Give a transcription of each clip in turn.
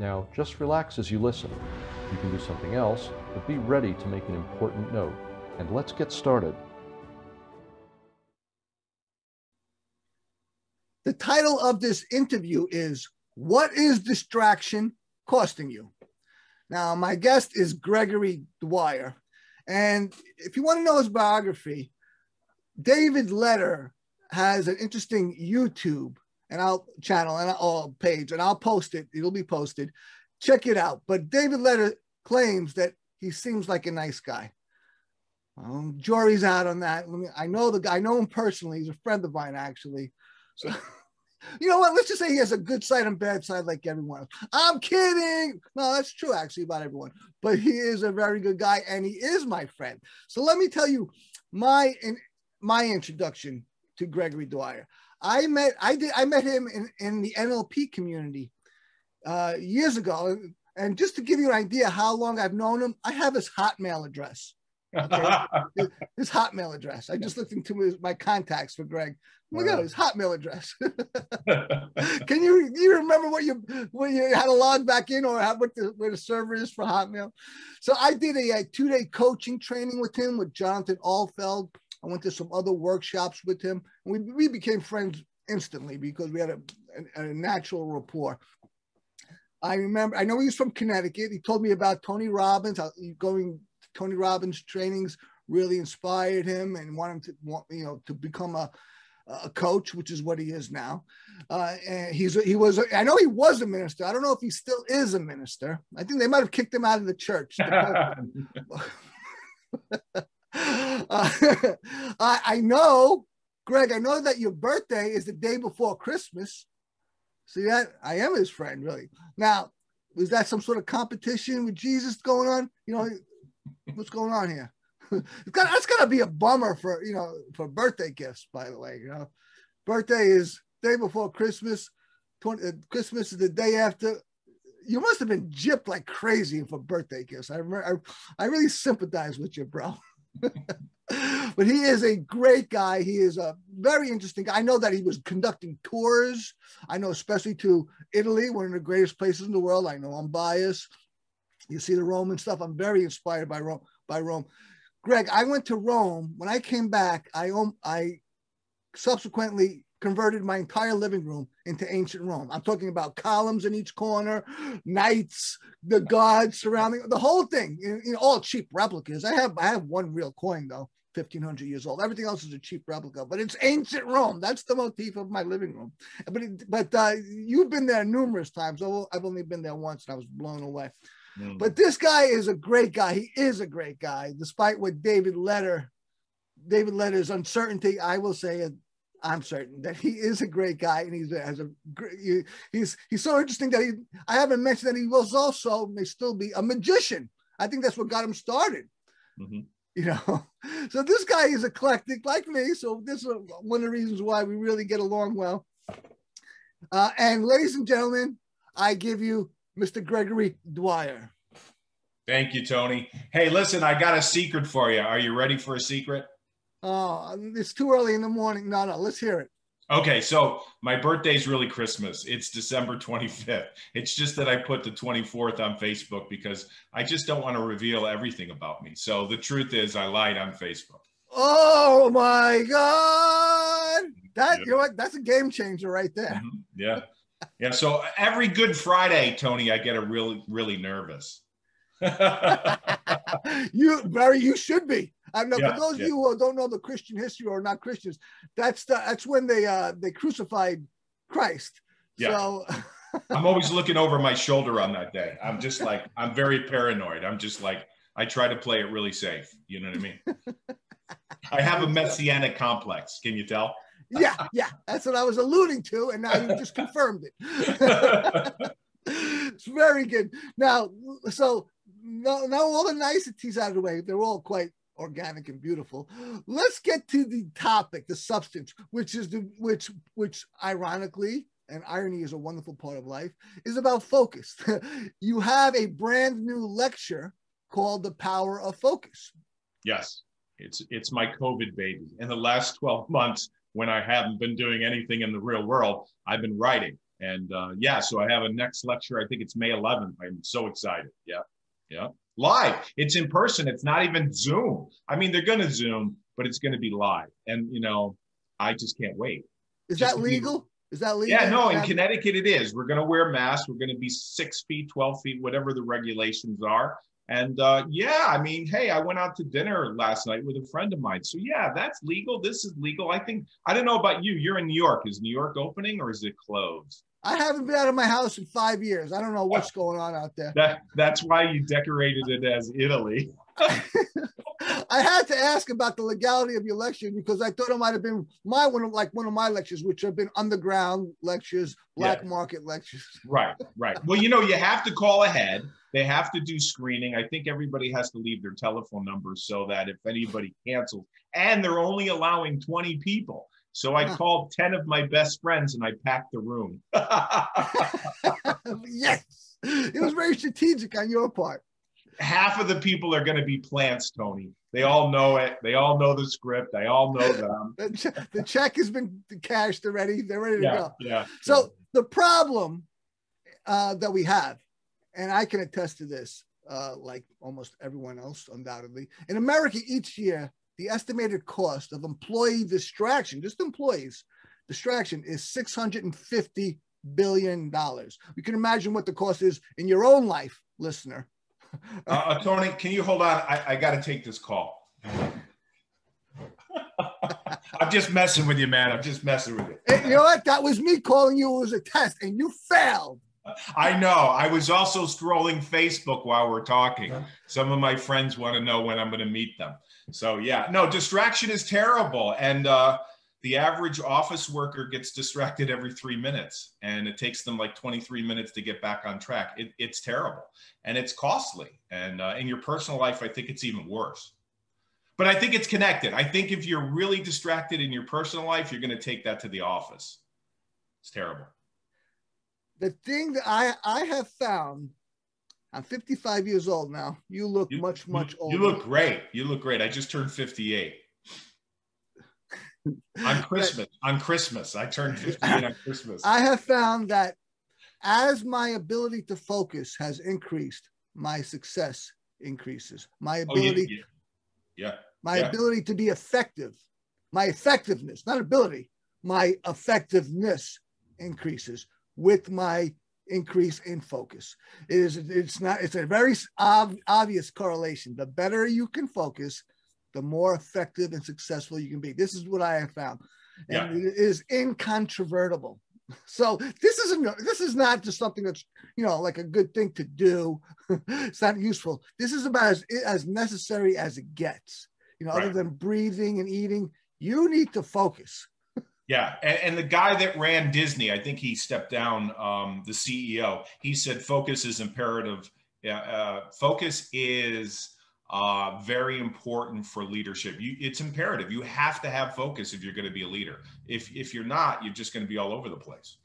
Now, just relax as you listen. You can do something else, but be ready to make an important note. And let's get started. The title of this interview is What is Distraction Costing You? Now, my guest is Gregory Dwyer. And if you want to know his biography, David Letter has an interesting YouTube and I'll channel and I'll page and I'll post it. It'll be posted. Check it out. But David Letter claims that he seems like a nice guy. Um, jury's out on that. I know the guy. I know him personally. He's a friend of mine, actually. So, you know what? Let's just say he has a good side and bad side, like everyone. I'm kidding. No, that's true, actually, about everyone. But he is a very good guy, and he is my friend. So let me tell you my in, my introduction to Gregory Dwyer. I met I did I met him in, in the NLP community uh, years ago. And just to give you an idea how long I've known him, I have his Hotmail address. Okay? his, Hotmail address. I just looked into his, my contacts for Greg. Look at his Hotmail address. Can you you remember what you when you had to log back in or how, what the where the server is for Hotmail? So I did a, a two day coaching training with him with Jonathan Alfeld I went to some other workshops with him. We, we became friends instantly because we had a, a, a natural rapport. I remember, I know he's from Connecticut. He told me about Tony Robbins, how going Tony Robbins trainings really inspired him and wanted him to want, you know, to become a, a coach, which is what he is now. Uh, and he's he was I know he was a minister. I don't know if he still is a minister. I think they might have kicked him out of the church. Uh, I, I know, Greg, I know that your birthday is the day before Christmas. See that? I am his friend, really. Now, is that some sort of competition with Jesus going on? You know, what's going on here? it's got that's got to be a bummer for you know for birthday gifts. By the way, you know, birthday is day before Christmas. 20, uh, Christmas is the day after. You must have been gypped like crazy for birthday gifts. I I, I really sympathize with you, bro. but he is a great guy. He is a very interesting guy. I know that he was conducting tours. I know, especially to Italy, one of the greatest places in the world. I know I'm biased. You see the Roman stuff. I'm very inspired by Rome. By Rome, Greg. I went to Rome. When I came back, I I subsequently converted my entire living room into ancient Rome. I'm talking about columns in each corner, knights, the gods surrounding the whole thing. You know, all cheap replicas. I have I have one real coin though, 1500 years old. Everything else is a cheap replica, but it's ancient Rome. That's the motif of my living room. But it, but uh, you've been there numerous times. I've only been there once, and I was blown away. Mm. But this guy is a great guy. He is a great guy, despite what David Letter, David Letter's uncertainty. I will say it I'm certain that he is a great guy and he's has a great, he's he's so interesting that he I haven't mentioned that he was also may still be a magician. I think that's what got him started. Mm-hmm. You know, so this guy is eclectic like me. So this is one of the reasons why we really get along well. Uh, and ladies and gentlemen, I give you Mr. Gregory Dwyer. Thank you, Tony. Hey, listen, I got a secret for you. Are you ready for a secret? Oh, it's too early in the morning. No, no, let's hear it. Okay, so my birthday is really Christmas. It's December 25th. It's just that I put the 24th on Facebook because I just don't want to reveal everything about me. So the truth is, I lied on Facebook. Oh my God. That, yeah. you know what? That's a game changer right there. Mm-hmm. Yeah. Yeah. So every Good Friday, Tony, I get a really, really nervous. you, Barry, you should be. I know yeah, for those yeah. of you who don't know the Christian history or not Christians, that's the, that's when they uh, they crucified Christ. Yeah. So I'm always looking over my shoulder on that day. I'm just like I'm very paranoid. I'm just like I try to play it really safe. You know what I mean? I have a messianic complex. Can you tell? yeah, yeah, that's what I was alluding to, and now you just confirmed it. it's very good. Now, so now, now all the niceties out of the way, they're all quite organic and beautiful. Let's get to the topic, the substance, which is the which which ironically and irony is a wonderful part of life, is about focus. you have a brand new lecture called The Power of Focus. Yes. It's it's my COVID baby. In the last 12 months, when I haven't been doing anything in the real world, I've been writing. And uh, yeah, so I have a next lecture. I think it's May 11th. I'm so excited. Yeah, yeah, live. It's in person. It's not even Zoom. I mean, they're going to Zoom, but it's going to be live. And you know, I just can't wait. Is just that legal? Be... Is that legal? Yeah, no. In Connecticut, it is. We're going to wear masks. We're going to be six feet, 12 feet, whatever the regulations are. And uh, yeah, I mean, hey, I went out to dinner last night with a friend of mine. So yeah, that's legal. This is legal. I think, I don't know about you. You're in New York. Is New York opening or is it closed? I haven't been out of my house in five years. I don't know what's going on out there. That, that's why you decorated it as Italy. I had to ask about the legality of your lecture because I thought it might have been my one of like one of my lectures, which have been underground lectures, black yeah. market lectures. Right, right. Well, you know, you have to call ahead. They have to do screening. I think everybody has to leave their telephone numbers so that if anybody cancels, and they're only allowing 20 people. So I called 10 of my best friends and I packed the room. yes. It was very strategic on your part half of the people are going to be plants, Tony. They all know it. They all know the script. They all know them. the check has been cashed already. They're ready yeah, to go. Yeah. So yeah. the problem uh, that we have, and I can attest to this, uh, like almost everyone else, undoubtedly, in America each year, the estimated cost of employee distraction, just employees distraction, is six hundred and fifty billion dollars. You can imagine what the cost is in your own life, listener uh, uh, Tony, can you hold on? I, I got to take this call. I'm just messing with you, man. I'm just messing with you. Hey, you know what? That was me calling you. It was a test, and you failed. I know. I was also scrolling Facebook while we're talking. Some of my friends want to know when I'm going to meet them. So yeah, no, distraction is terrible, and uh, the average office worker gets distracted every three minutes and it takes them like 23 minutes to get back on track. It, it's terrible. And it's costly. And uh, in your personal life i think it's even worse. But i think it's connected. I think if you're really distracted in your personal life you're going to take that to the office. It's terrible. The thing that i i have found i'm 55 years old now you look you, much much older you look great you look great i just turned 58 on Christmas. on Christmas. I turned 58 on Christmas. I have found that as my ability to focus has increased, my success increases. My oh, ability, oh, yeah, yeah. my yeah. ability to be effective, my effectiveness, not ability, my effectiveness increases with my increase in focus. It is it's not it's a very ob- obvious correlation. The better you can focus, the more effective and successful you can be. This is what I have found. And yeah. it is incontrovertible. So this isn't this is not just something that's you know like a good thing to do. it's not useful. This is about as, as necessary as it gets. You know, right. other than breathing and eating, you need to focus. Yeah, and, and, the guy that ran Disney, I think he stepped down. Um, the CEO, he said, "Focus is imperative. Yeah, uh, focus is uh, very important for leadership. You, it's imperative. You have to have focus if you're going to be a leader. If if you're not, you're just going to be all over the place.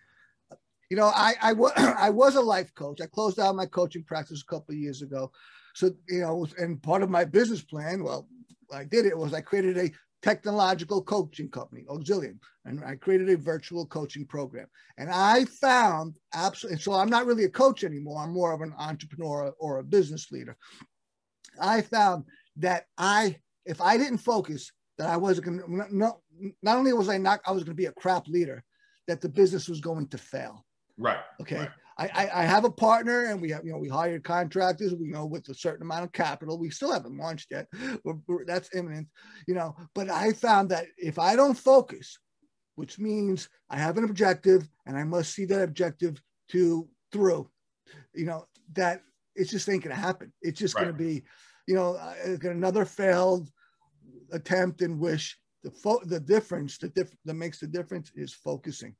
You know, I I, w- I was a life coach. I closed out my coaching practice a couple years ago. So you know, and part of my business plan, well, I did it was I created a technological coaching company, Auxilium, and I created a virtual coaching program. And I found absolutely, so I'm not really a coach anymore. I'm more of an entrepreneur or a business leader. I found that I, if I didn't focus, that I wasn't going to, no, not only was I not, I was going to be a crap leader, that the business was going to fail. Right. Okay. Right. I, I have a partner and we have, you know, we hired contractors, we you know, with a certain amount of capital. We still haven't launched yet. We're, we're, that's imminent, you know, but I found that if I don't focus, which means I have an objective and I must see that objective to through, you know, that it's just ain't going to happen. It's just right. going to be, you know, uh, another failed attempt and wish. The fo- the difference, the diff- that makes the difference is focusing.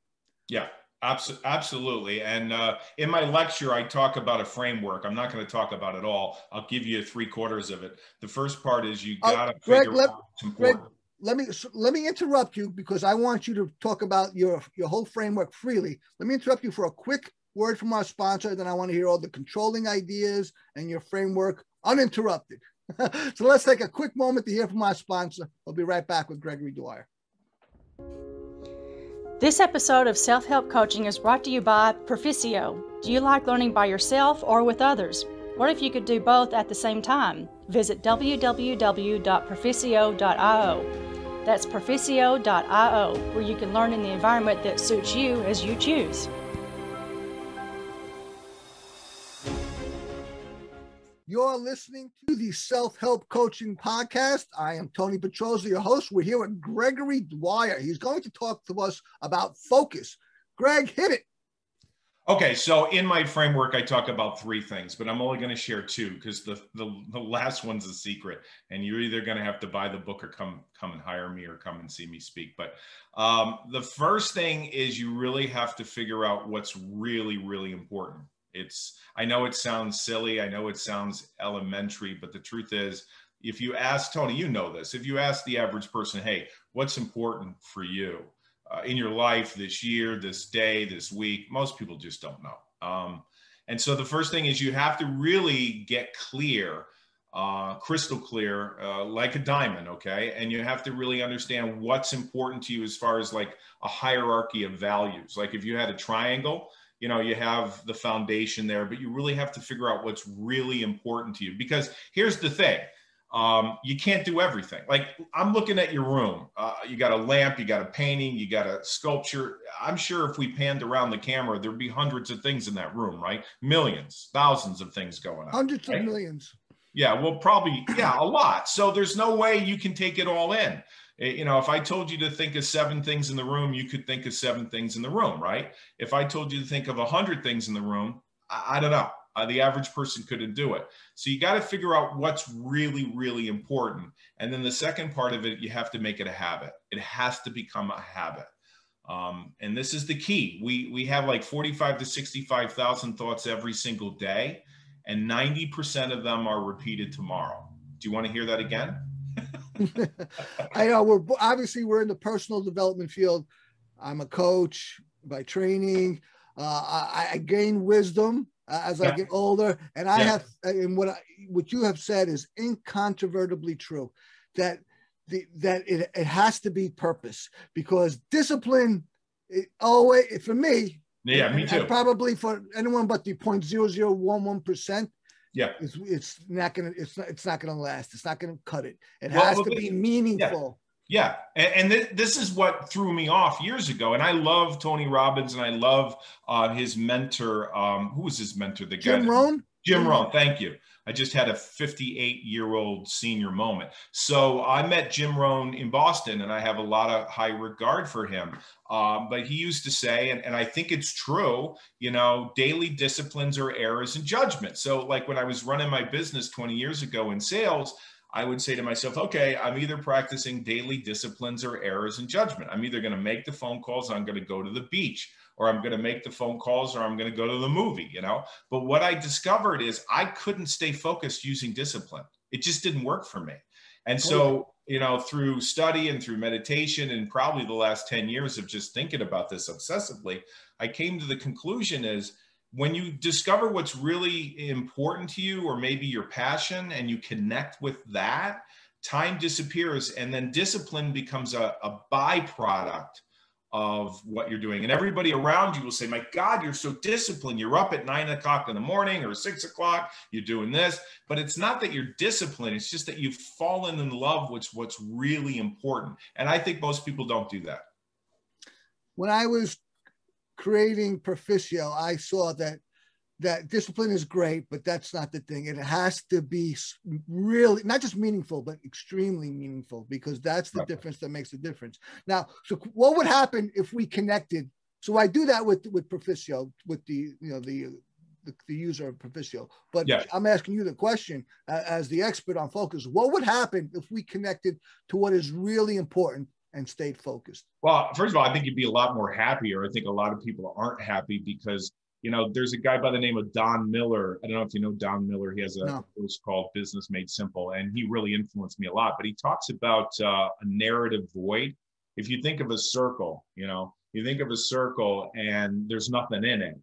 Yeah, Absolutely. And uh, in my lecture, I talk about a framework. I'm not going to talk about it all. I'll give you three quarters of it. The first part is you got to uh, figure let, out what's important. Greg, let me let me interrupt you because I want you to talk about your your whole framework freely. Let me interrupt you for a quick word from our sponsor. Then I want to hear all the controlling ideas and your framework uninterrupted. so let's take a quick moment to hear from our sponsor. We'll be right back with Gregory Dwyer. This episode of Self Help Coaching is brought to you by Proficio. Do you like learning by yourself or with others? What if you could do both at the same time? Visit www.proficio.io. That's proficio.io, where you can learn in the environment that suits you as you choose. You're listening to the Self Help Coaching Podcast. I am Tony Petroza, your host. We're here with Gregory Dwyer. He's going to talk to us about focus. Greg, hit it. Okay, so in my framework, I talk about three things, but I'm only going to share two because the, the, the last one's a secret, and you're either going to have to buy the book or come come and hire me or come and see me speak. But um, the first thing is you really have to figure out what's really really important. It's I know it sounds silly, I know it sounds elementary, but the truth is if you ask Tony, you know this. If you ask the average person, "Hey, what's important for you uh, in your life this year, this day, this week?" Most people just don't know. Um, and so the first thing is you have to really get clear, uh, crystal clear, uh, like a diamond, okay? And you have to really understand what's important to you as far as like a hierarchy of values. Like if you had a triangle, you know you have the foundation there but you really have to figure out what's really important to you. Because here's the thing um, you can't do everything. Like i'm looking at your room. Uh, you got a lamp you got a painting you got a sculpture. I'm sure if we panned around the camera there'd be hundreds of things in that room right? Millions thousands of things going on hundreds right? of millions. Yeah well probably yeah a lot. So there's no way you can take it all in you know, if I told you to think of seven things in the room, you could think of seven things in the room, right? If I told you to think of a hundred things in the room, I, I don't know. Uh, the average person couldn't do it. So you got to figure out what's really, really important. And then the second part of it, you have to make it a habit. It has to become a habit. Um, and this is the key. We we have like 45 to 65,000 thoughts every single day, and 90% of them are repeated tomorrow. Do you want to hear that again? I know we're obviously we're in the personal development field. I'm a coach by training. Uh, I, I, gain wisdom uh, as yeah. I get older, and I yeah. have and what I, what you have said is incontrovertibly true. That the that it, it has to be purpose because discipline. It always for me. Yeah, me too. Probably for anyone but the 0.0011 percent yeah. It's, it's not gonna it's not it's not gonna last. It's not gonna cut it. It well, has to be meaningful. Yeah, yeah. and, and th- this is what threw me off years ago and i love tony robbins and i love uh, his mentor um, who was his mentor? The jim guy rohn? Jim rohn. Thank you I just had a 58 year old senior moment. So I met Jim Rohn in Boston, and I have a lot of high regard for him. Um, but he used to say, and, and I think it's true, you know, daily disciplines are errors and judgment. So, like when I was running my business 20 years ago in sales, I would say to myself, okay, I'm either practicing daily disciplines or errors and judgment. I'm either going to make the phone calls, I'm going to go to the beach or I'm going to make the phone calls or I'm going to go to the movie, you know? But what I discovered is I couldn't stay focused using discipline. It just didn't work for me. And so, you know, through study and through meditation and probably the last 10 years of just thinking about this obsessively, I came to the conclusion is when you discover what's really important to you or maybe your passion and you connect with that, time disappears and then discipline becomes a, a byproduct of what you're doing. And everybody around you will say, My God, you're so disciplined. You're up at nine o'clock in the morning or six o'clock, you're doing this. But it's not that you're disciplined, it's just that you've fallen in love with what's really important. And I think most people don't do that. When I was creating Proficio, I saw that that discipline is great, but that's not the thing. It has to be really not just meaningful, but extremely meaningful because that's the right. difference that makes the difference. Now, so what would happen if we connected? So I do that with with Proficio, with the you know the the, the user of Proficio. But yeah. I'm asking you the question uh, as the expert on focus: What would happen if we connected to what is really important and stayed focused? Well, first of all, I think you'd be a lot more happier. I think a lot of people aren't happy because you know there's a guy by the name of Don Miller. I don't know if you know Don Miller. He has a No. post called Business Made Simple, and he really influenced me a lot. But he talks about uh, a narrative void. If you think of a circle, you know, you think of a circle and there's nothing in it.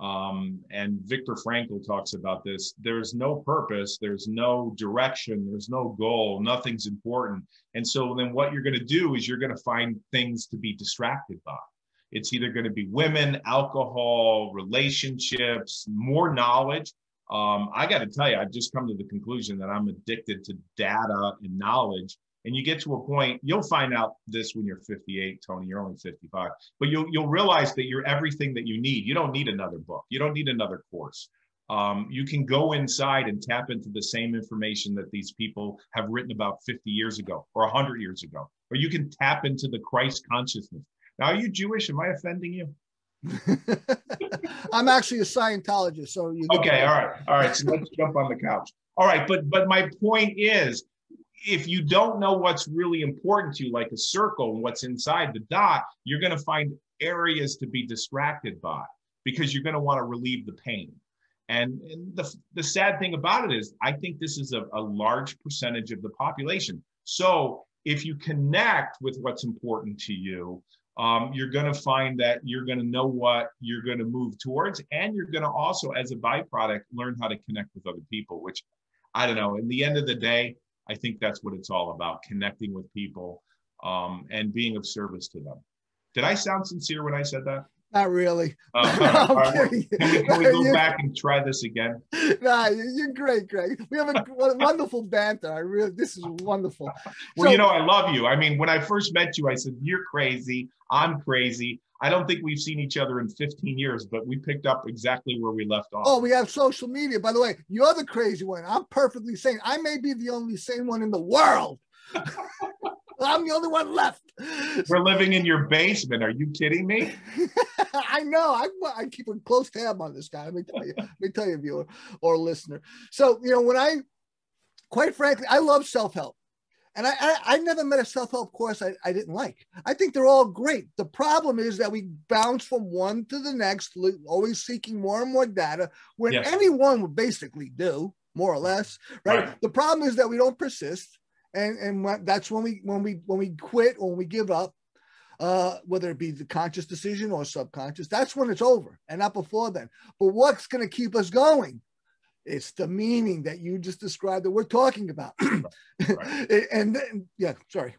Um, and Viktor Frankl talks about this. There's no purpose, there's no direction, there's no goal, nothing's important. And so then what you're going to do is you're going to find things to be distracted by. It's either going to be women, alcohol, relationships, more knowledge. Um, I got to tell you, I've just come to the conclusion that I'm addicted to data and knowledge. And you get to a point, you'll find out this when you're 58, Tony. You're only 55, but you'll you'll realize that you're everything that you need. You don't need another book. You don't need another course. Um, you can go inside and tap into the same information that these people have written about 50 years ago or 100 years ago, or you can tap into the Christ consciousness. Now, are you Jewish? Am I offending you? I'm actually a Scientologist, so you. Okay, all right, all right. So let's jump on the couch. All right, but but my point is, if you don't know what's really important to you, like a circle and what's inside the dot, you're going to find areas to be distracted by because you're going to want to relieve the pain. And, and the, the sad thing about it is, I think this is a, a large percentage of the population. So if you connect with what's important to you, um, you're going to find that you're going to know what you're going to move towards. And you're going to also, as a byproduct, learn how to connect with other people, which I don't know. In the end of the day, I think that's what it's all about connecting with people um, and being of service to them. Did I sound sincere when I said that? Not really. Uh, right, kidding. Can we, can we go You- back and try this again? Nah, you- you're great, Greg. We have a wonderful banter. I really, this is wonderful. Well, So- you know, I love you. I mean, when I first met you, I said, You're crazy. I'm crazy. I don't think we've seen each other in 15 years, but we picked up exactly where we left off. Oh, we have social media. By the way, you're the crazy one. I'm perfectly sane. I may be the only sane one in the world. I'm the only one left. We're living in your basement. Are you kidding me? I know. I, I keep a close tab on this guy. Let me tell you. Let me tell you, viewer or listener. So you know, when I, quite frankly, I love self help, and I, I I never met a self help course I, I didn't like. I think they're all great. The problem is that we bounce from one to the next, always seeking more and more data, when Yes. anyone would basically do more or less. Right? Right. The problem is that we don't persist, and and that's when we when we when we quit or when we give up uh, whether it be the conscious decision or subconscious, that's when it's over and not before then. But what's going to keep us going? It's the meaning that you just described that we're talking about. and then, yeah, sorry.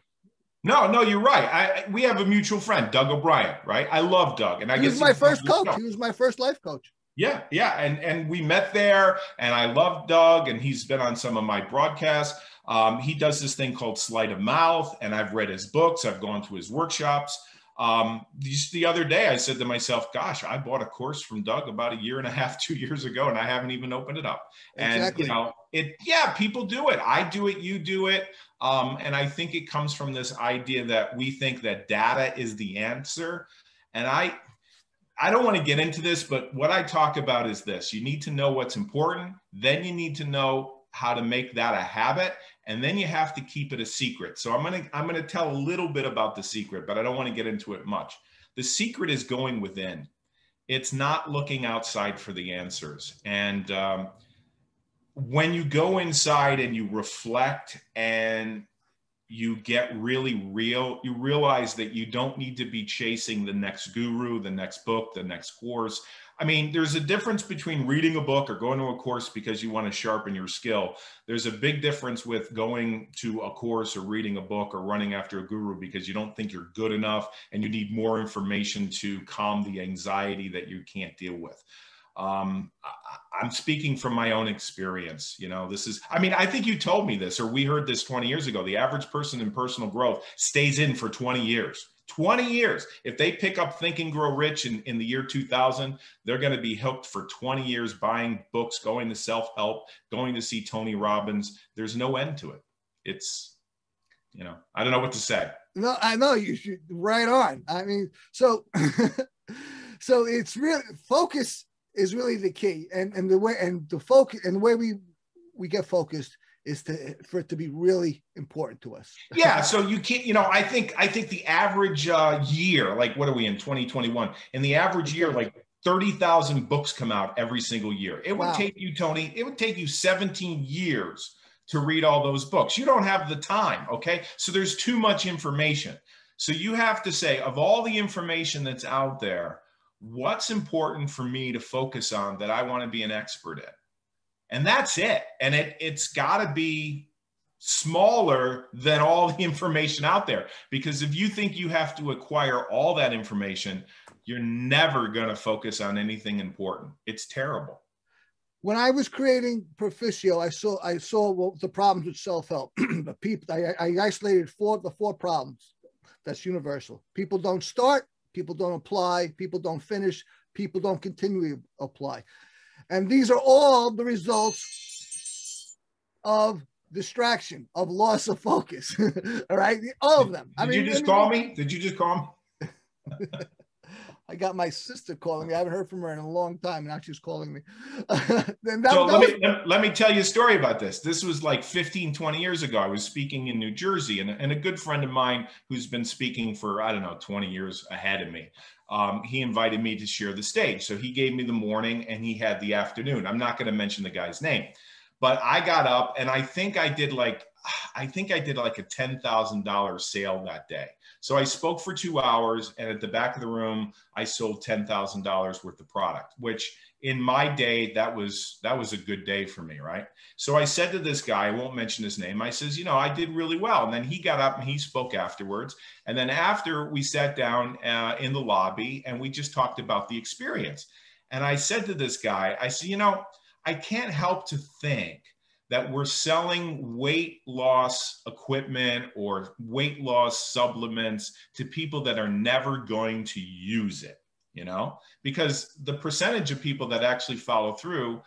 No, no, you're right. I, we have a mutual friend, Doug O'Brien, right? I love Doug, and I He guess was my first coach. He was my first life coach. Yeah, yeah, and and we met there, and I love Doug, and he's been on some of my broadcasts. Um, he does this thing called sleight of mouth, and I've read his books. I've gone to his workshops. Um, just the other day, I said to myself, "Gosh, I bought a course from Doug about a year and a half, two years ago, and I haven't even opened it up." And Exactly. you know, it yeah, people do it. I do it. You do it. Um, and I think it comes from this idea that we think that data is the answer, and I I don't want to get into this, but what I talk about is this you need to know what's important, then you need to know how to make that a habit, and then you have to keep it a secret. So I'm going to I'm going to tell a little bit about the secret, but I don't want to get into it much. The secret is going within. It's not looking outside for the answers. And um, when you go inside and you reflect and you get really real, you realize that you don't need to be chasing the next guru, the next book, the next course. I mean, there's a difference between reading a book or going to a course because you want to sharpen your skill. There's a big difference with going to a course or reading a book or running after a guru because you don't think you're good enough and you need more information to calm the anxiety that you can't deal with. Um I, i'm speaking from my own experience you know this is i mean i think you told me this or we heard this 20 years ago. The average person in personal growth stays in for 20 years 20 years. If they pick up think and grow rich in, in the year 2000 they're going to be hooked for 20 years buying books going to self-help going to see tony robbins. There's no end to it. It's you know i don't know what to say. No, I know you should right on. I mean, so so it's really focus is really the key, and and the way and the focus and the way we we get focused is to for it to be really important to us. yeah, so you can't, you know, I think I think the average uh, year, like what are we in 2021? In the average year, like 30,000 books come out every single year. It would Wow. take you, Tony, it would take you 17 years to read all those books. You don't have the time, okay? So there's too much information. So you have to say, of all the information that's out there, what's important for me to focus on that I want to be an expert in? And that's it. And it, it's got to be smaller than all the information out there. Because if you think you have to acquire all that information, you're never going to focus on anything important. It's terrible. when I was creating Proficio, I saw I saw what the problems with self help. the people I, I isolated four the four problems. That's universal. People don't start. People don't apply. People don't finish. People don't continually apply, and these are all the results of distraction, of loss of focus. all right, all of them. Did you just call me? Did you just call me? I got my sister calling me. I haven't heard from her in a long time. Now she's calling me. that, so that let was- me, let, let me tell you a story about this. This was like 15, 20 years ago. I was speaking in New Jersey, and, and a good friend of mine who's been speaking for, I don't know, 20 years ahead of me, um, he invited me to share the stage. So he gave me the morning and he had the afternoon. I'm not going to mention the guy's name, but I got up and I think I did like, I think I did like a $10,000 sale that day. So I spoke for two hours, and at the back of the room, I sold ten thousand dollars worth of product. Which in my day, that was that was a good day for me, right? So I said to this guy, I won't mention his name. I says, you know, I did really well. And then he got up and he spoke afterwards. And then after we sat down uh, in the lobby and we just talked about the experience. And I said to this guy, I said, you know, I can't help to think that we're selling weight loss equipment or weight loss supplements to people that are never going to use it, you know, because the percentage of people that actually follow through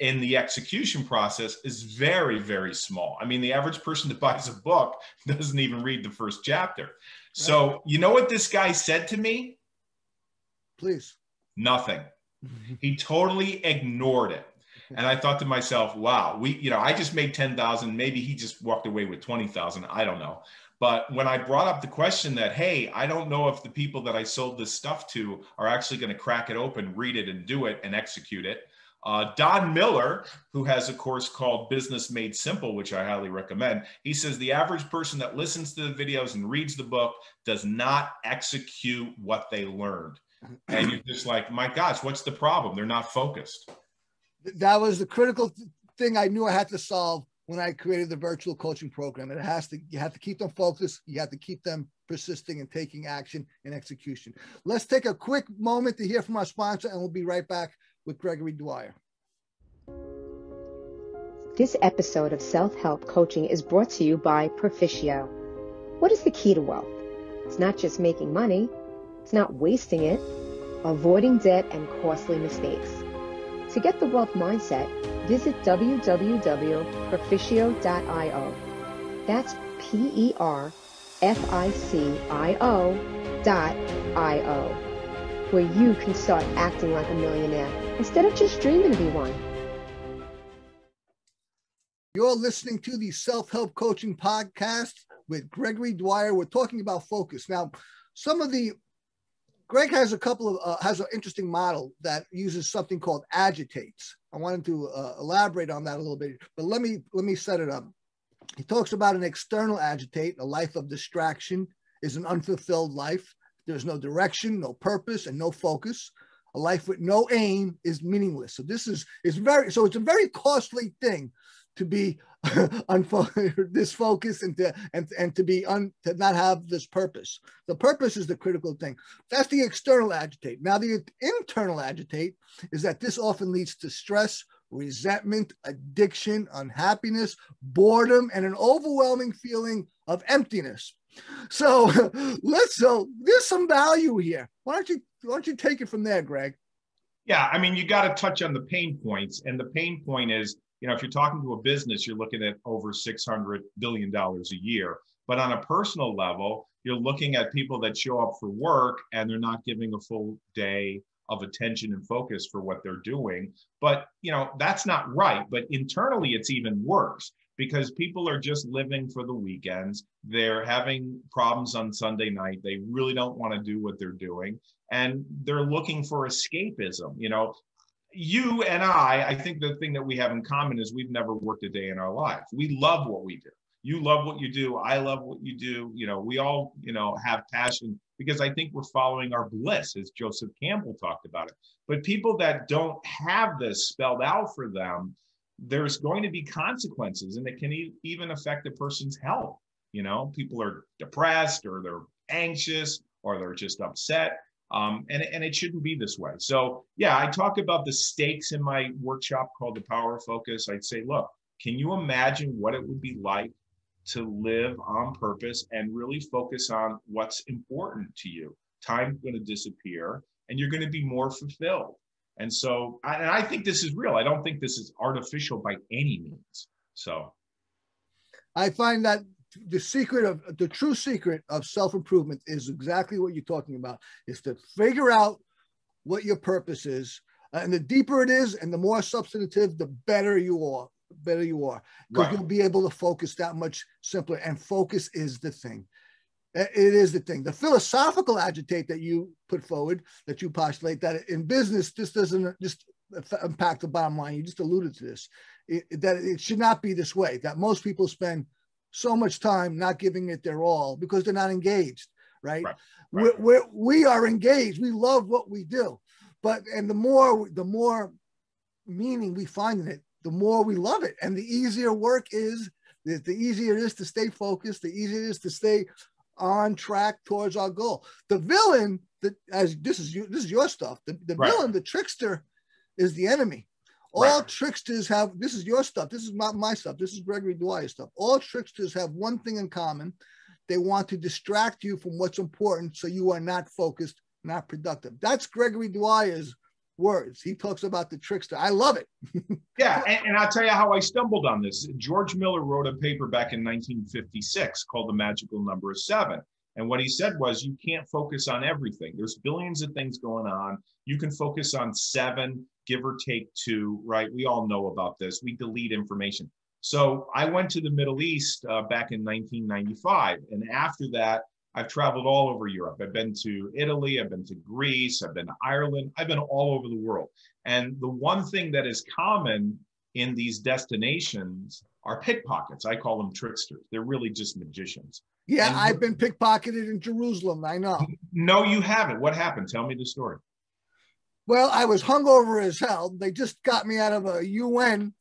in the execution process is very, very small. I mean, the average person that buys a book doesn't even read the first chapter. So, you know what this guy said to me? please. Nothing. He totally ignored it. And I thought to myself, wow, we, you know, I just made 10,000. Maybe he just walked away with 20,000. I don't know. But when I brought up the question that, hey, I don't know if the people that I sold this stuff to are actually going to crack it open, read it, and do it and execute it. Uh, Don Miller, who has a course called Business Made Simple, which I highly recommend, he says the average person that listens to the videos and reads the book does not execute what they learned. And you're just like, my gosh, what's the problem? They're not focused. That was the critical th- thing I knew I had to solve when I created the virtual coaching program. It has to, you have to keep them focused. You have to keep them persisting and taking action and execution. Let's take a quick moment to hear from our sponsor and we'll be right back with Gregory Dwyer. This episode of Self Help Coaching is brought to you by Proficio. What is the key to wealth? It's not just making money, it's not wasting it, avoiding debt and costly mistakes. To get the wealth mindset, visit www.proficio.io. That's P E R F I C I O dot I O, where you can start acting like a millionaire instead of just dreaming to be one. You're listening to the Self Help Coaching Podcast with Gregory Dwyer. We're talking about focus. Now, some of the Greg has a couple of uh, has an interesting model that uses something called agitates. I wanted to uh, elaborate on that a little bit, but let me let me set it up. He talks about an external agitate, a life of distraction is an unfulfilled life. There's no direction, no purpose, and no focus. A life with no aim is meaningless. So this is is very so it's a very costly thing to be unfo- disfocused and to and, and to be un, to not have this purpose. The purpose is the critical thing. That's the external agitate. Now the internal agitate is that this often leads to stress, resentment, addiction, unhappiness, boredom, and an overwhelming feeling of emptiness. So let's so there's some value here. Why don't you why don't you take it from there, Greg? Yeah, I mean, you got to touch on the pain points. And the pain point is, you know, if you're talking to a business, you're looking at over $600 billion a year. But on a personal level, you're looking at people that show up for work and they're not giving a full day of attention and focus for what they're doing. But, you know, that's not right. But internally, it's even worse because people are just living for the weekends. They're having problems on Sunday night. They really don't want to do what they're doing. And they're looking for escapism. You know, you and I, I think the thing that we have in common is we've never worked a day in our lives. We love what we do. You love what you do. I love what you do. You know, we all, you know, have passion because I think we're following our bliss, as Joseph Campbell talked about it. But people that don't have this spelled out for them, there's going to be consequences and it can e- even affect a person's health. You know, people are depressed or they're anxious or they're just upset. Um, and, and it shouldn't be this way. So, yeah, I talk about the stakes in my workshop called the Power of Focus. I'd say, look, can you imagine what it would be like to live on purpose and really focus on what's important to you? Time's going to disappear and you're going to be more fulfilled. And so, and I think this is real. I don't think this is artificial by any means. So, I find that the secret of the true secret of self improvement is exactly what you're talking about is to figure out what your purpose is. Uh, and the deeper it is and the more substantive, the better you are, better you are. Because Right. you'll be able to focus that much simpler. And focus is the thing. Uh, it is the thing. The philosophical agitate that you put forward, that you postulate, that in business, this doesn't just impact the bottom line. You just alluded to this. It, that it should not be this way. That most people spend so much time not giving it their all because they're not engaged, right? Right, We're, we're, we are engaged. We love what we do, but and the more the more meaning we find in it, the more we love it, and the easier work is. The, the easier it is to stay focused. The easier it is to stay on track towards our goal. The villain, that as this is you, this is your stuff. The, the Right. villain, the trickster, is the enemy. All Right. tricksters have this is your stuff. This is not my stuff. This is Gregory Dwyer's stuff. All tricksters have one thing in common. They want to distract you from what's important so you are not focused, not productive. That's Gregory Dwyer's words. He talks about the trickster. I love it. Yeah, and, and I'll tell you how I stumbled on this. George Miller wrote a paper back in 1956 called The Magical Number of Seven. And what he said was, you can't focus on everything. There's billions of things going on. You can focus on seven, give or take two, right? We all know about this. We delete information. So I went to the Middle East uh, back in 1995. And after that, I've traveled all over Europe. I've been to Italy, I've been to Greece, I've been to Ireland, I've been all over the world. And the one thing that is common in these destinations are pickpockets. I call them tricksters. They're really just magicians. Yeah, And- I've been pickpocketed in Jerusalem. I know. No, you haven't. What happened? Tell me the story. Well, I was hungover as hell. They just got me out of a UN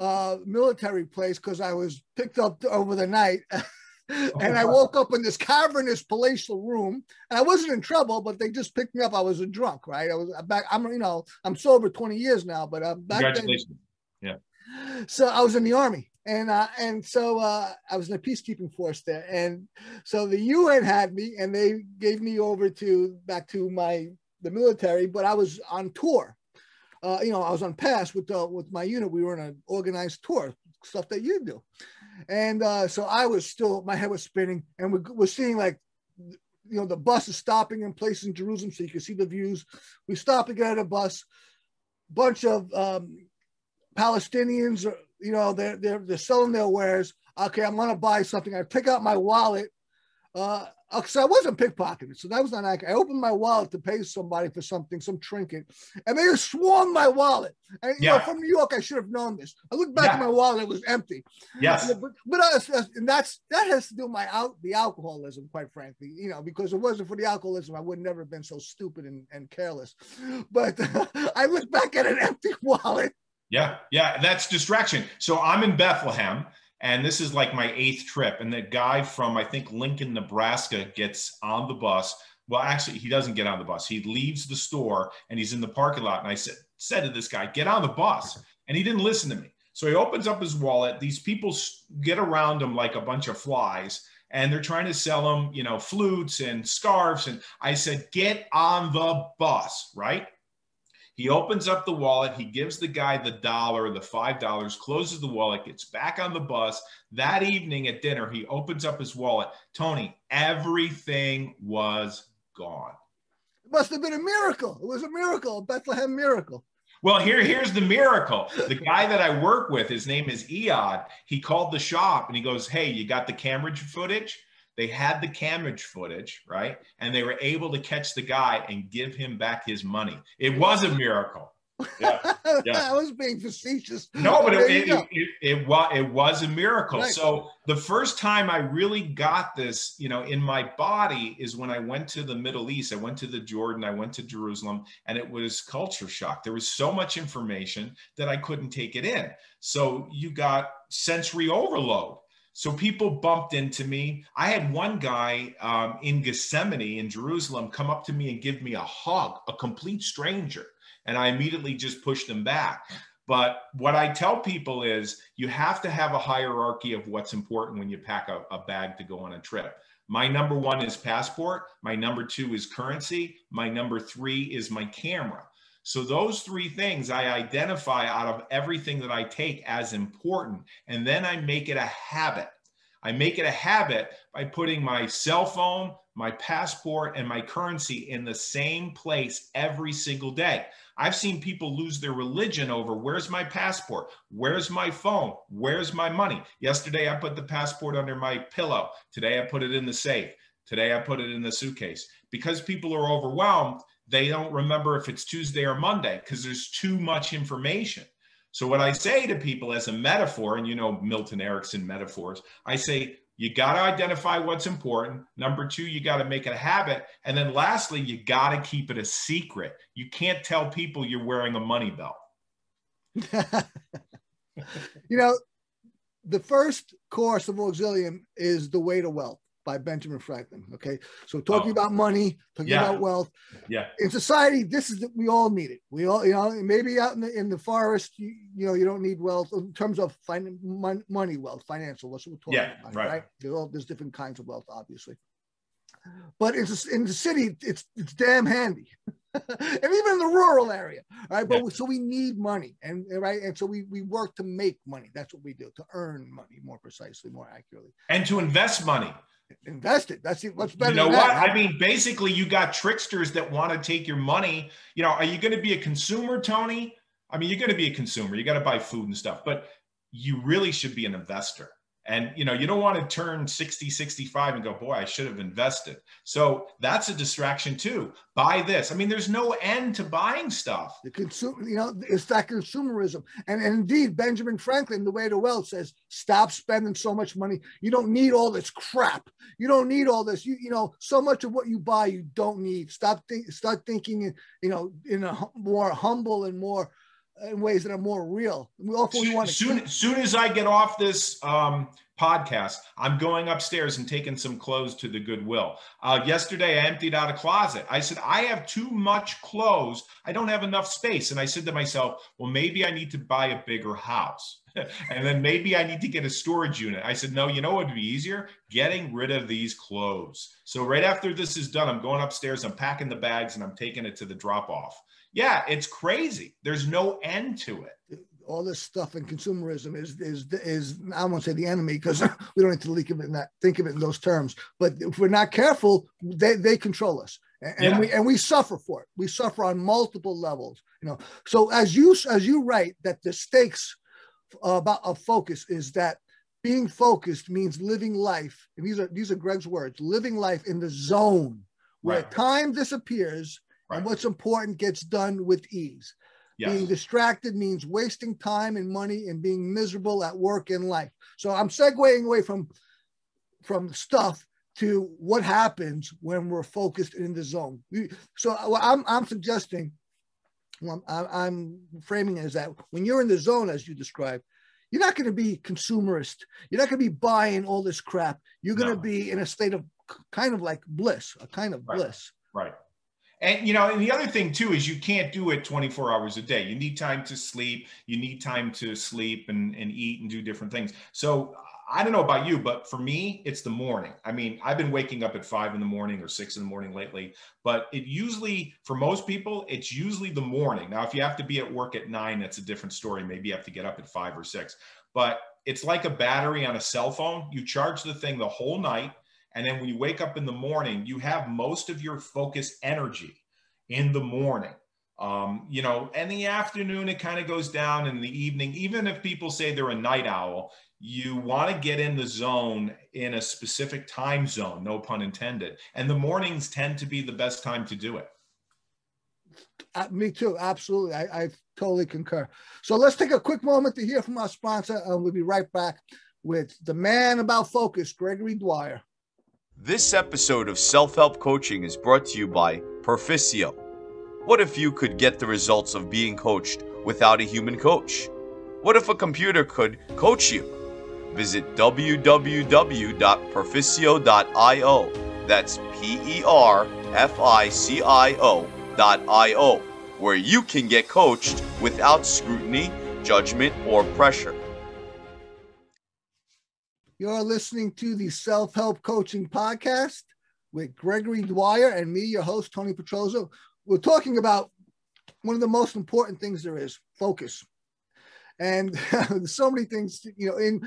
uh, military place because I was picked up over the night. and I woke up in this cavernous palatial room, and I wasn't in trouble, but they just picked me up. I was a drunk, right? I was back. I'm, you know, I'm sober 20 years now, but uh, back then, Congratulations. so I was in the army, and uh, and so uh, I was in a peacekeeping force there, and so the UN had me, and they gave me over to back to my the military, but I was on tour. Uh, you know, I was on pass with uh, with my unit. We were on an organized tour, stuff that you do, and uh, so I was still my head was spinning, and we we're seeing like. You know, the bus is stopping in places in Jerusalem so you can see the views. We stop out of the bus. Bunch of um, Palestinians, you know, they're, they're, they're selling their wares. Okay, I'm to buy something. I pick out my wallet. Uh, because I wasn't pickpocketed, so that was not accurate. I opened my wallet to pay somebody for something, some trinket, and they just swarmed my wallet. And you know, Yeah. from New York, I should have known this. I looked back at my wallet; it was empty. Yes. Yeah, but but uh, and that's that has to do with my out the alcoholism, quite frankly. You know, because it wasn't for the alcoholism, I would never have been so stupid and, and careless. But I look back at an empty wallet. Yeah, yeah, that's distraction. So I'm in Bethlehem, and this is like my eighth trip. And the guy from I think Lincoln, Nebraska, gets on the bus. Well, actually, he doesn't get on the bus. He leaves the store and he's in the parking lot. And I said, said to this guy, "Get on the bus," and he didn't listen to me. So he opens up his wallet. These people get around him like a bunch of flies. And they're trying to sell him, you know, flutes and scarves. And I said, get on the bus, right? He opens up the wallet. He gives the guy the dollar, the five dollars, closes the wallet, gets back on the bus. That evening at dinner, he opens up his wallet. Tony, everything was gone. It must have been a miracle. It was a miracle, a Bethlehem miracle. Well, here, here's the miracle. The guy that I work with, his name is Eod. He called the shop and he goes, Hey, you got the camera footage? They had the camera footage, right? And they were able to catch the guy and give him back his money. It was a miracle. Yeah, yeah. I was being facetious. No, but it, it, it, it, was it was a miracle. Right. So the first time I really got this, you know, in my body is when I went to the Middle East. I went to the Jordan, I went to Jerusalem, and it was culture shock. There was so much information that I couldn't take it in. So you got sensory overload. So people bumped into me. I had one guy um, in Gethsemane in Jerusalem come up to me and give me a hug, a complete stranger and I immediately just pushed them back. But what I tell people is you have to have a hierarchy of what's important when you pack a, a, bag to go on a trip. My number one is passport. My number two is currency. My number three is my camera. So those three things I identify out of everything that I take as important. And then I make it a habit. I make it a habit by putting my cell phone, my passport, and my currency in the same place every single day. I've seen people lose their religion over where's my passport? Where's my phone? Where's my money? Yesterday, I put the passport under my pillow. Today, I put it in the safe. Today, I put it in the suitcase. Because people are overwhelmed, they don't remember if it's Tuesday or Monday because there's too much information. So, what I say to people as a metaphor, and you know Milton Erickson metaphors, I say, you got to identify what's important. Number two, you got to make it a habit. And then lastly, you got to keep it a secret. You can't tell people you're wearing a money belt. you know, the first course of Auxilium is The Way to Wealth by Benjamin Franklin. Okay. So talking oh. about money, talking yeah. about wealth. Yeah. In society, this is we all need it. We all, you know, maybe out in the in the forest, you, you know, you don't need wealth in terms of fin- money wealth, financial. That's what we're talking yeah, about, right? right? There's, all, there's different kinds of wealth, obviously. But it's in the city, it's it's damn handy. and even in the rural area, right? But yeah. so we need money, and right, and so we we work to make money. That's what we do to earn money, more precisely, more accurately, and to invest money invest it. That's what's better. You know what? That. I mean, basically, you got tricksters that want to take your money. You know, are you going to be a consumer, Tony? I mean, you're going to be a consumer. You got to buy food and stuff, but you really should be an investor. And you know, you don't want to turn 60, 65 and go, boy, I should have invested. So that's a distraction too. Buy this. I mean, there's no end to buying stuff. The consumer, you know, it's that consumerism. And, and indeed, Benjamin Franklin, the way to wealth says, stop spending so much money. You don't need all this crap. You don't need all this. You, you know, so much of what you buy, you don't need. Stop think, start thinking, you know, in a more humble and more in ways that are more real. We also we want to soon, keep- soon as I get off this um, podcast, I'm going upstairs and taking some clothes to the Goodwill. Uh, yesterday, I emptied out a closet. I said, I have too much clothes. I don't have enough space. And I said to myself, well, maybe I need to buy a bigger house. and then maybe I need to get a storage unit. I said, no, you know what would be easier? Getting rid of these clothes. So right after this is done, I'm going upstairs, I'm packing the bags, and I'm taking it to the drop off yeah, it's crazy. There's no end to it. All this stuff and consumerism is is is I won't say the enemy because we don't need to think of it in that think of it in those terms. But if we're not careful, they they control us, and, yeah. we and we suffer for it. We suffer on multiple levels. You know. So as you as you write that the stakes about of focus is that being focused means living life, and these are these are Greg's words, living life in the zone where right. time disappears Right. And what's important gets done with ease. Yes. Being distracted means wasting time and money and being miserable at work and life. So I'm segueing away from from stuff to what happens when we're focused in the zone. So I'm I'm suggesting, well, I'm framing it as that when you're in the zone, as you described, you're not going to be consumerist. You're not going to be buying all this crap. You're going no. to be in a state of kind of like bliss, a kind of right. bliss. Right. And you know, and the other thing too is you can't do it 24 hours a day. You need time to sleep. You need time to sleep and, and eat and do different things. So I don't know about you, but for me, it's the morning. I mean, I've been waking up at five in the morning or six in the morning lately, but it usually, for most people, it's usually the morning. Now, if you have to be at work at nine, that's a different story. Maybe you have to get up at five or six, but it's like a battery on a cell phone. You charge the thing the whole night and then when you wake up in the morning, you have most of your focus energy in the morning. Um, you know, in the afternoon, it kind of goes down in the evening. Even if people say they're a night owl, you want to get in the zone in a specific time zone, no pun intended. And the mornings tend to be the best time to do it. Uh, me too. Absolutely. I, I totally concur. So let's take a quick moment to hear from our sponsor, and we'll be right back with the man about focus, Gregory Dwyer. This episode of Self Help Coaching is brought to you by Perficio. What if you could get the results of being coached without a human coach? What if a computer could coach you? Visit www.perficio.io. That's P E R F I C I O.io, where you can get coached without scrutiny, judgment, or pressure. You're listening to the Self Help Coaching Podcast with Gregory Dwyer and me, your host, Tony Petrozo. We're talking about one of the most important things there is focus. And there's so many things, you know, in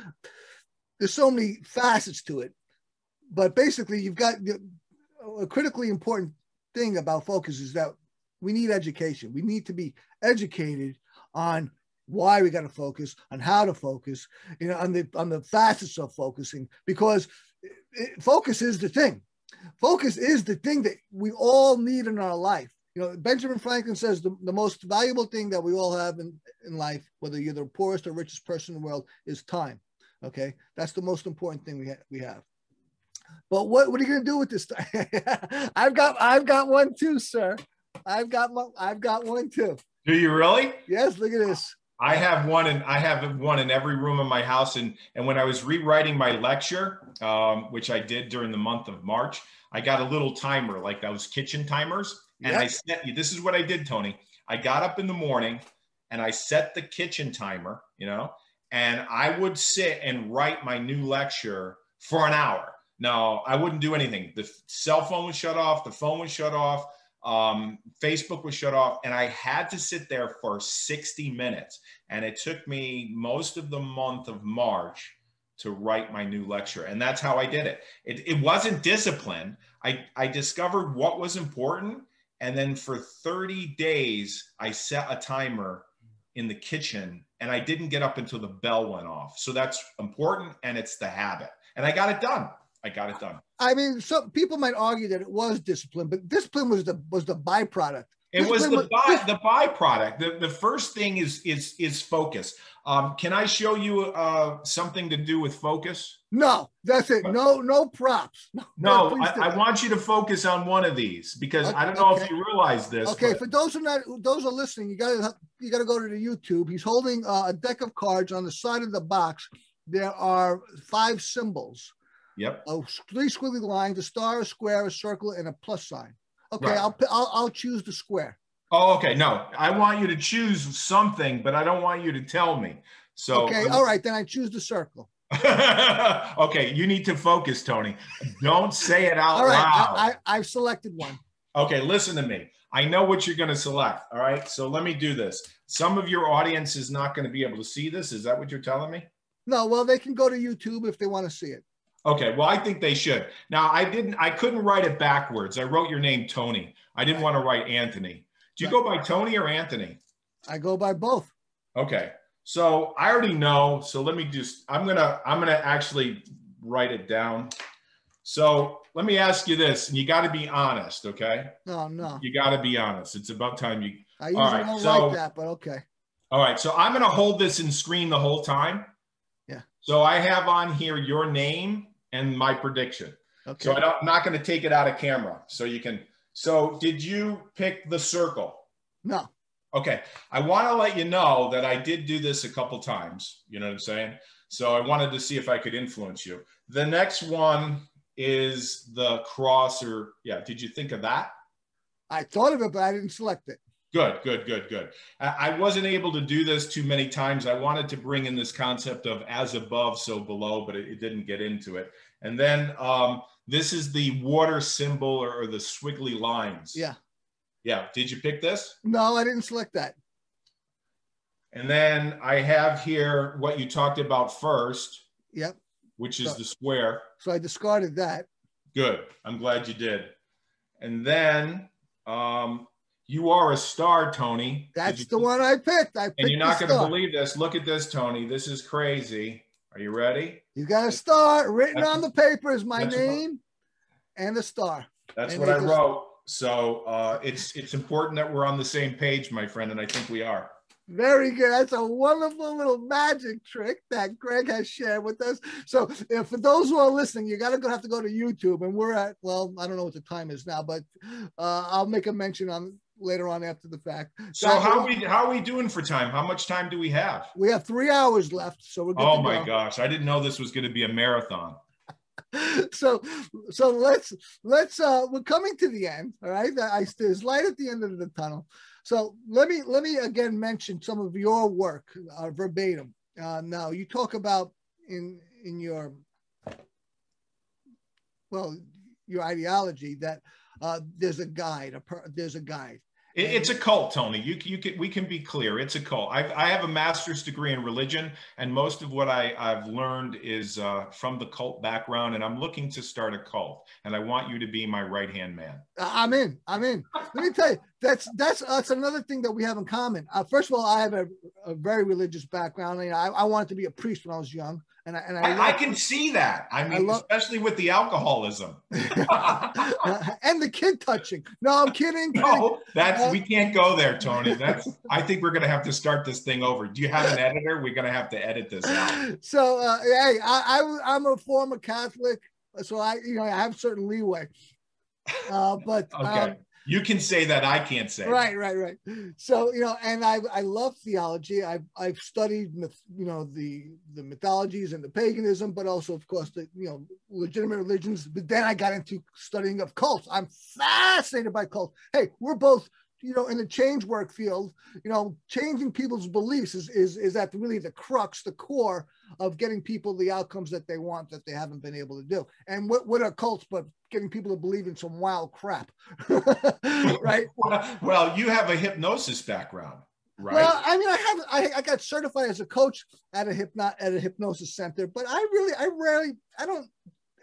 there's so many facets to it. But basically, you've got a critically important thing about focus is that we need education. We need to be educated on why we got to focus, on how to focus, you know, on the on the facets of focusing, because it, focus is the thing. Focus is the thing that we all need in our life. You know, Benjamin Franklin says the, the most valuable thing that we all have in, in life, whether you're the poorest or richest person in the world, is time. Okay, that's the most important thing we ha- we have. But what, what are you going to do with this? I've got I've got one too, sir. I've got one. I've got one too. Do you really? Yes. Look at this. I have one, and I have one in every room of my house. And and when I was rewriting my lecture, um, which I did during the month of March, I got a little timer, like those kitchen timers, and yep. I set. you. This is what I did, Tony. I got up in the morning, and I set the kitchen timer. You know, and I would sit and write my new lecture for an hour. No, I wouldn't do anything. The cell phone was shut off, the phone was shut off, um, Facebook was shut off, and I had to sit there for 60 minutes. And it took me most of the month of March to write my new lecture. And that's how I did it. It, it wasn't discipline. I, I discovered what was important. And then for 30 days, I set a timer in the kitchen and I didn't get up until the bell went off. So that's important and it's the habit. And I got it done. I got it done. I mean, some people might argue that it was discipline, but discipline was the was the byproduct. It was the by, the byproduct. The, the first thing is is is focus. Um, can I show you uh, something to do with focus? No, that's it. No, no props. No, no I, I, want you to focus on one of these because okay, I don't know okay. if you realize this. Okay, but... for those who not those are listening, you got to you got to go to the YouTube. He's holding uh, a deck of cards on the side of the box. There are five symbols. Yep. A three squiggly lines, a star, a square, a circle, and a plus sign. Okay, right. I'll, I'll I'll choose the square. Oh, okay. No, I want you to choose something, but I don't want you to tell me. So okay, all right, then I choose the circle. okay, you need to focus, Tony. Don't say it out all right, loud. I, I, I've selected one. Okay, listen to me. I know what you're going to select. All right, so let me do this. Some of your audience is not going to be able to see this. Is that what you're telling me? No, well, they can go to YouTube if they want to see it. Okay, well, I think they should. Now, I didn't, I couldn't write it backwards. I wrote your name Tony. I didn't want to write Anthony. Do you go by Tony or Anthony? I go by both. Okay. So I already know. So let me just, I'm going to, I'm to actually write it down. So let me ask you this, and you got to be honest, okay? No, no. You got to be honest. It's about time you. I usually right, don't so, like that, but okay. All right. So I'm going to hold this in screen the whole time. Yeah. So I have on here your name and my prediction. Okay. So I am not going to take it out of camera. So you can so did you pick the circle? No. Okay. I want to let you know that I did do this a couple times. You know what I'm saying? So I wanted to see if I could influence you. The next one is the cross or yeah. Did you think of that? I thought of it, but I didn't select it. Good, good, good, good. I wasn't able to do this too many times. I wanted to bring in this concept of as above, so below, but it, it didn't get into it. And then um, this is the water symbol or, or the squiggly lines. Yeah. Yeah. Did you pick this? No, I didn't select that. And then I have here what you talked about first. Yep. Which is so, the square. So I discarded that. Good. I'm glad you did. And then um, You are a star, Tony. That's the one I picked. I picked And you're not going to believe this. Look at this, Tony. This is crazy. Are you ready? You got a star written That's- on the paper is my that's what- name and a star. That's And what I wrote. So uh, it's it's important that we're on the same page, my friend, and I think we are. Very good. That's a wonderful little magic trick that Greg has shared with us. So, if for those who are listening, you gotta have to go to YouTube, and we're at well, I don't know what the time is now, but uh, I'll make a mention on later on after the fact. So how we how are we doing for time? How much time do we have? we have three hours left, so we're good Oh my go. gosh, I didn't know this was going to be a marathon. so so let's let's uh we're coming to the end all right i there's light at the end of the tunnel so let me let me again mention some of your work uh, verbatim uh now you talk about in in your well your ideology that uh there's a guide a per, there's a guide It, it's a cult, Tony. You you can we can be clear. It's a cult. I've, I have a master's degree in religion, and most of what I I've learned is uh, from the cult background. And I'm looking to start a cult, and I want you to be my right hand man. I'm in. I'm in. Let me tell you, that's that's that's another thing that we have in common. Uh, first of all, I have a, a very religious background. You know, I, I wanted to be a priest when I was young, and I and I, I, I can see that. I mean, love- especially with the alcoholism. and the kid touching. No, I'm kidding. No, that's we can't go there, Tony. That's I think we're gonna have to start this thing over. Do you have an editor? We're gonna have to edit this out. So, uh, hey, I, I I'm a former Catholic, so I you know I have certain leeway. Uh, but Okay. um, You can say that. I can't say. right right right so you know and i i love theology i've i've studied myth, you know the the mythologies and the paganism but also of course the you know legitimate religions but then i got into studying of cults i'm fascinated by cults hey we're both you know in the change work field you know changing people's beliefs is is is at really the crux the core of getting people the outcomes that they want that they haven't been able to do. And what what are cults but getting people to believe in some wild crap? Right? Well, you have a hypnosis background, right? well, I mean, I have I, I got certified as a coach at a hypno at a hypnosis center, but I really I rarely I don't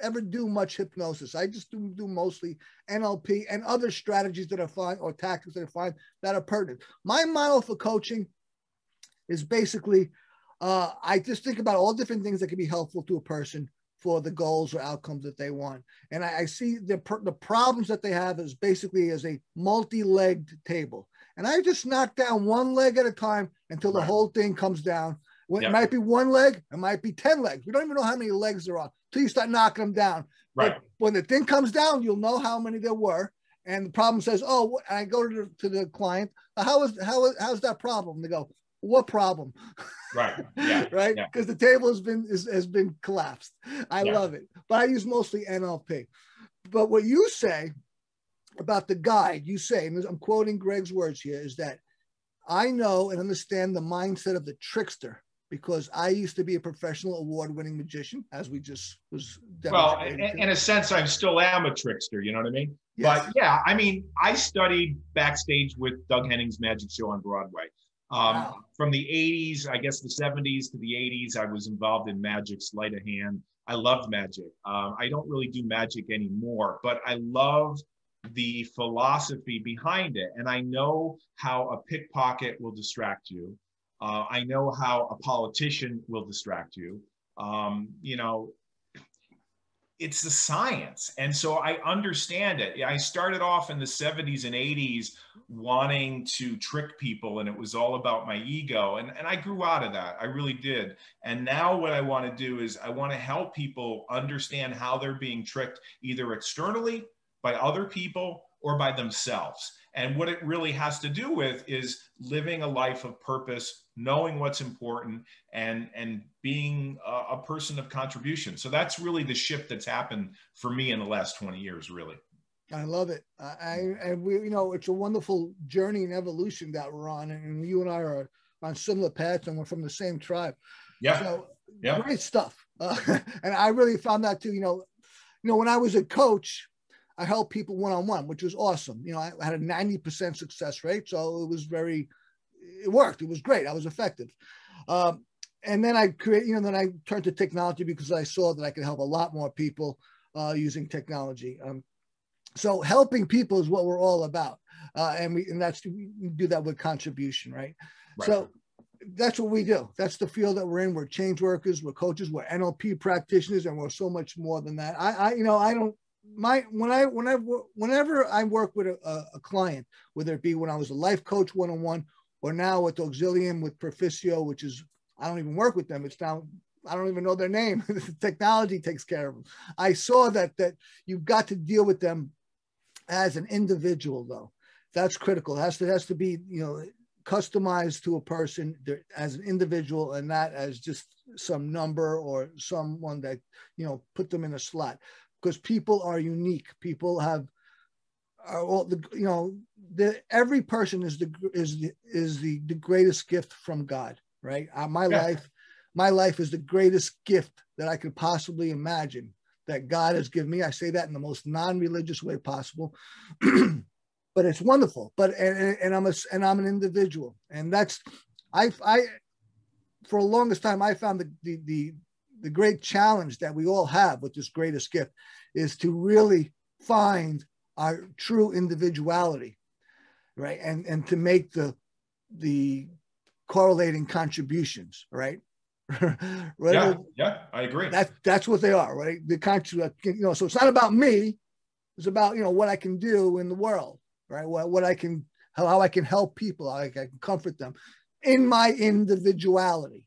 ever do much hypnosis. I just do do mostly NLP and other strategies that I find or tactics that I find that are pertinent. My model for coaching is basically uh, I just think about all different things that can be helpful to a person for the goals or outcomes that they want. And I, I see the the problems that they have is basically as a multi-legged table. And I just knock down one leg at a time until the Right. whole thing comes down. Yep. It might be one leg, it might be 10 legs. We don't even know how many legs there are until you start knocking them down. right. But when the thing comes down, you'll know how many there were. And the problem says, oh, and I go to the, to the client, uh, how is how is how's that problem? They go, what problem? Right. Yeah. right? yeah. Because the table has been is, has been collapsed. I Yeah. love it, but I use mostly NLP. But what you say about the guide, you say, and I'm quoting Greg's words here, is that I know and understand the mindset of the trickster because I used to be a professional award-winning magician, as we just was. Well, in, in a sense, I'm still am a trickster. You know what I mean? Yes. But yeah, I mean, I studied backstage with Doug Henning's magic show on Broadway. Um, Wow. From the 80s, I guess the 70s to the 80s, I was involved in magic, sleight of hand. I loved magic. Um, I don't really do magic anymore, but I love the philosophy behind it. And I know how a pickpocket will distract you. Uh, I know how a politician will distract you. Um, you know, it's the science. And so I understand it. I started off in the 70s and 80s wanting to trick people, and it was all about my ego. And, and I grew out of that. I really did. And now what I want to do is I want to help people understand how they're being tricked either externally by other people or by themselves. And what it really has to do with is living a life of purpose, knowing what's important, and and being a, a person of contribution. So that's really the shift that's happened for me in the last 20 years, really. I love it. I, I and we, you know, it's a wonderful journey and evolution that we're on, and you and I are on similar paths, and we're from the same tribe. Yeah. So Yeah. great stuff. Uh, and I really found that too. You know, you know, when I was a coach, I helped people one on one, which was awesome. You know, I had a ninety percent success rate, so it was very, it worked. It was great. I was effective. Um, and then I create, you know, then I turned to technology because I saw that I could help a lot more people uh, using technology. Um, so helping people is what we're all about. Uh, and we and that's we do that with contribution, right? Right. So that's what we do. That's the field that we're in. We're change workers, we're coaches, we're NLP practitioners, and we're so much more than that. I, I you know, I don't my when I when I whenever I work with a, a client, whether it be when I was a life coach one on one, or now with Auxilium with Perficio, which is I don't even work with them. It's now I don't even know their name. the technology takes care of them. I saw that that you've got to deal with them as an individual, though. That's critical. It has to has to be you know customized to a person as an individual and not as just some number or someone that you know put them in a slot because people are unique people have are all the you know the every person is the is the is the, the greatest gift from god right uh, my yeah. life my life is the greatest gift that i could possibly imagine that god has given me i say that in the most non-religious way possible but it's wonderful. But and, and I'm a and I'm an individual, and that's I I for the longest time I found the the the, the great challenge that we all have with this greatest gift is to really find our true individuality, right, and and to make the the correlating contributions, right. right? Yeah, yeah, I agree. That that's what they are, right? The contrib, you know. So it's not about me; it's about you know what I can do in the world, right? What, what I can, how, how I can help people, how I can comfort them in my individuality.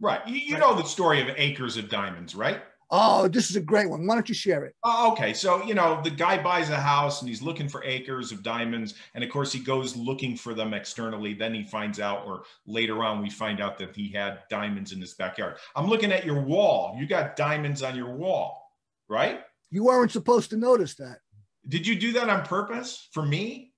Right. You, you right. know the story of Acres of Diamonds, right? Oh, this is a great one. Why don't you share it? Oh, okay. So, you know, the guy buys a house and he's looking for acres of diamonds. And of course, he goes looking for them externally. Then he finds out, or later on, we find out that he had diamonds in his backyard. I'm looking at your wall. You got diamonds on your wall, right? You weren't supposed to notice that. Did you do that on purpose for me?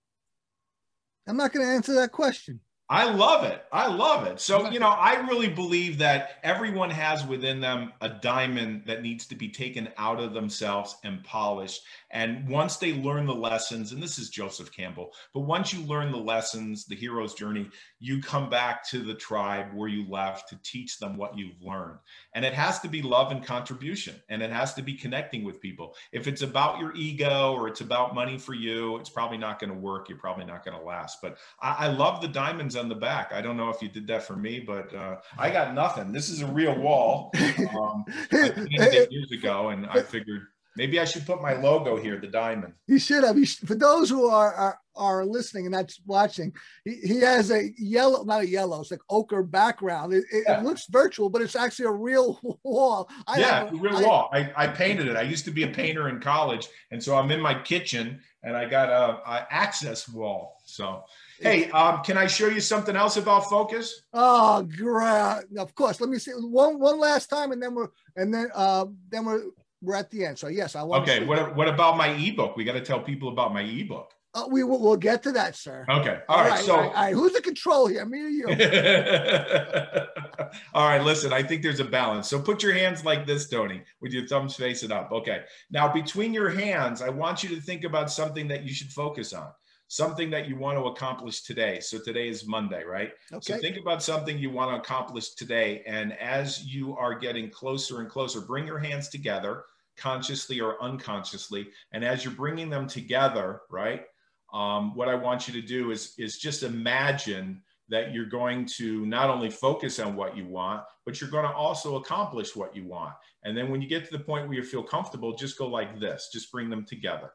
I'm not going to answer that question. I love it. I love it. So, you know, I really believe that everyone has within them a diamond that needs to be taken out of themselves and polished. And once they learn the lessons, and this is Joseph Campbell, but once you learn the lessons, the hero's journey, you come back to the tribe where you left to teach them what you've learned. And it has to be love and contribution, and it has to be connecting with people. If it's about your ego or it's about money for you, it's probably not going to work. You're probably not going to last. But I, I, love the diamonds on the back. I don't know if you did that for me, but uh, I got nothing. This is a real wall. Um, years ago, and I figured Maybe I should put my logo here, the diamond. You should have. You should, for those who are, are, are listening and not watching, he, he has a yellow, not a yellow, it's like ochre background. It, it, yeah. looks virtual, but it's actually a real wall. I yeah, a, real I, wall. I, I painted it. I used to be a painter in college, and so I'm in my kitchen and I got a, a access wall. So Hey, um, can I show you something else about focus? Oh, great! Of course. Let me see one one last time, and then we're and then uh, then we're we're at the end. So yes, I want. Okay. What What about my ebook? We got to tell people about my ebook. Uh, we will we'll get to that, sir. Okay. all, all right, right. So, all right. who's the control here? Me or you? all right. Listen, I think there's a balance. So put your hands like this, Tony, with your thumbs facing up. Okay. Now between your hands, I want you to think about something that you should focus on something that you want to accomplish today. So today is Monday, right? Okay. So think about something you want to accomplish today. And as you are getting closer and closer, bring your hands together consciously or unconsciously. And as you're bringing them together, right? Um, what I want you to do is, is just imagine that you're going to not only focus on what you want, but you're going to also accomplish what you want. And then when you get to the point where you feel comfortable, just go like this, just bring them together.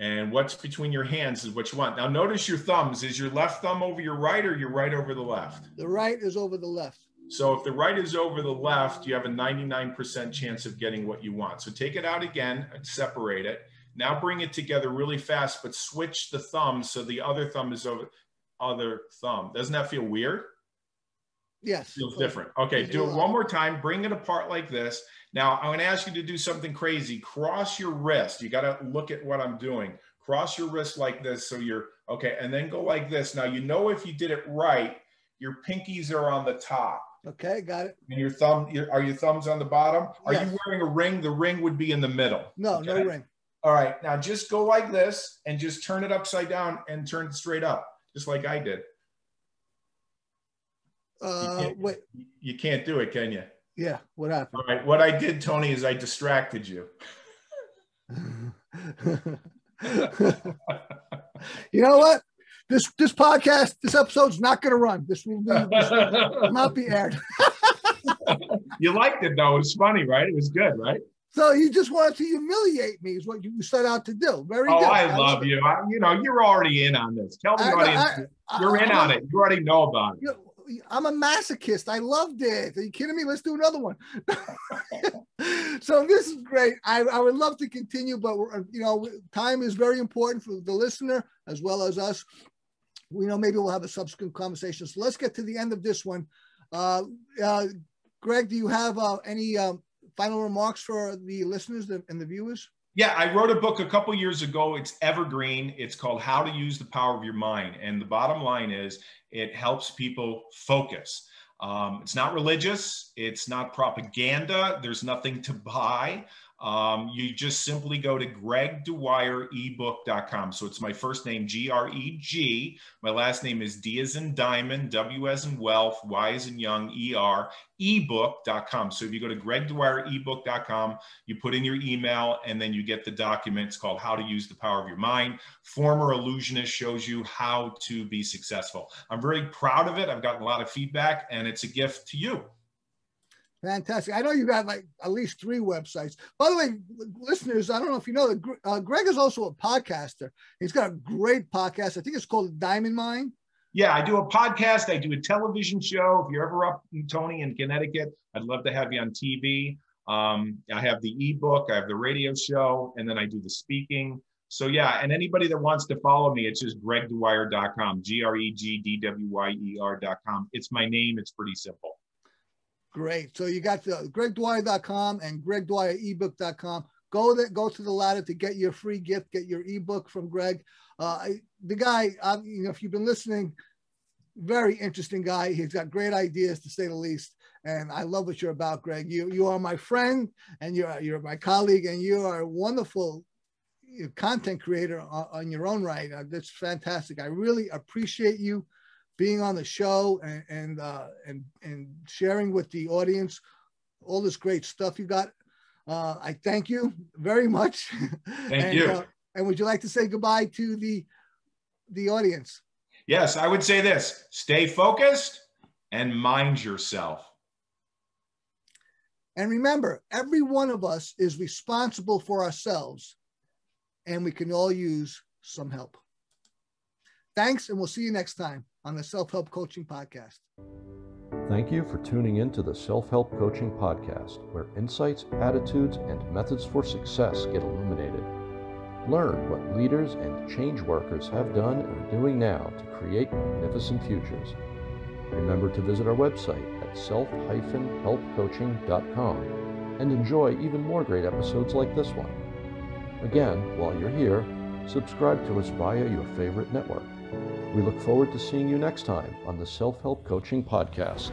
And what's between your hands is what you want. Now, notice your thumbs. Is your left thumb over your right or your right over the left? The right is over the left. So if the right is over the left, you have a 99% chance of getting what you want. So take it out again and separate it. Now bring it together really fast, but switch the thumb so the other thumb is over other thumb. Doesn't that feel weird? Yes. Feels different. Okay, do it one more time. Bring it apart like this. Now I'm going to ask you to do something crazy. Cross your wrist. You got to look at what I'm doing. Cross your wrist like this. So you're okay. And then go like this. Now, you know, if you did it right, your pinkies are on the top. Okay, got it. And your thumb, your, are your thumbs on the bottom? Are yes. you wearing a ring? The ring would be in the middle. No, okay? no ring. All right, now just go like this and just turn it upside down and turn it straight up, just like I did. Uh, you wait. You can't do it, can you? Yeah, what happened? All right, what I did, Tony, is I distracted you. you know what? This this podcast, this episode's not going to run. This will, be, this will not be aired. you liked it though. It was funny, right? It was good, right? So you just wanted to humiliate me, is what you set out to do. Very oh, good. I love you. I, you know, you're already in on this. Tell the I- audience I- you're in on it. You already know about it. I'm a masochist. I loved it. Are you kidding me? Let's do another one. so this is great. I, I would love to continue, but we're, you know, time is very important for the listener as well as us. We know maybe we'll have a subsequent conversation. So let's get to the end of this one. Uh, uh, Greg, do you have uh, any um, final remarks for the listeners and the viewers? Yeah, I wrote a book a couple years ago. It's evergreen. It's called How to Use the Power of Your Mind. And the bottom line is it helps people focus. Um, it's not religious, it's not propaganda, there's nothing to buy. Um, you just simply go to gregdwyerebook.com. So it's my first name, G R E G. My last name is D as in diamond, W as in wealth, Y as in young, E R, ebook.com. So if you go to gregdwyerebook.com, you put in your email and then you get the document. It's called How to Use the Power of Your Mind. Former Illusionist shows you how to be successful. I'm very proud of it. I've gotten a lot of feedback and it's a gift to you. Fantastic. I know you got like at least three websites. By the way, listeners, I don't know if you know that uh, Greg is also a podcaster. He's got a great podcast. I think it's called Diamond Mind. Yeah, I do a podcast. I do a television show. If you're ever up, in Tony, in Connecticut, I'd love to have you on TV. Um, I have the ebook, I have the radio show, and then I do the speaking. So yeah, and anybody that wants to follow me, it's just gregdwyer.com, G R E G D W Y E R.com. It's my name. It's pretty simple. Great. So you got the gregdwyer.com and gregdwyerebook.com. Go there, go to the latter to get your free gift, get your ebook from Greg. Uh, the guy, uh, you know, if you've been listening, very interesting guy. He's got great ideas to say the least. And I love what you're about, Greg. You you are my friend and you're you're my colleague and you are a wonderful uh, content creator on, on your own right. Uh, that's fantastic. I really appreciate you being on the show and and uh, and and sharing with the audience all this great stuff you got. Uh, I thank you very much. Thank and, you. Uh, and would you like to say goodbye to the the audience? Yes, I would say this stay focused and mind yourself. And remember, every one of us is responsible for ourselves, and we can all use some help. Thanks, and we'll see you next time on the Self Help Coaching Podcast. Thank you for tuning in to the Self Help Coaching Podcast, where insights, attitudes, and methods for success get illuminated. Learn what leaders and change workers have done and are doing now to create magnificent futures. Remember to visit our website at self-helpcoaching.com and enjoy even more great episodes like this one. Again, while you're here, subscribe to us via your favorite network. We look forward to seeing you next time on the Self Help Coaching Podcast.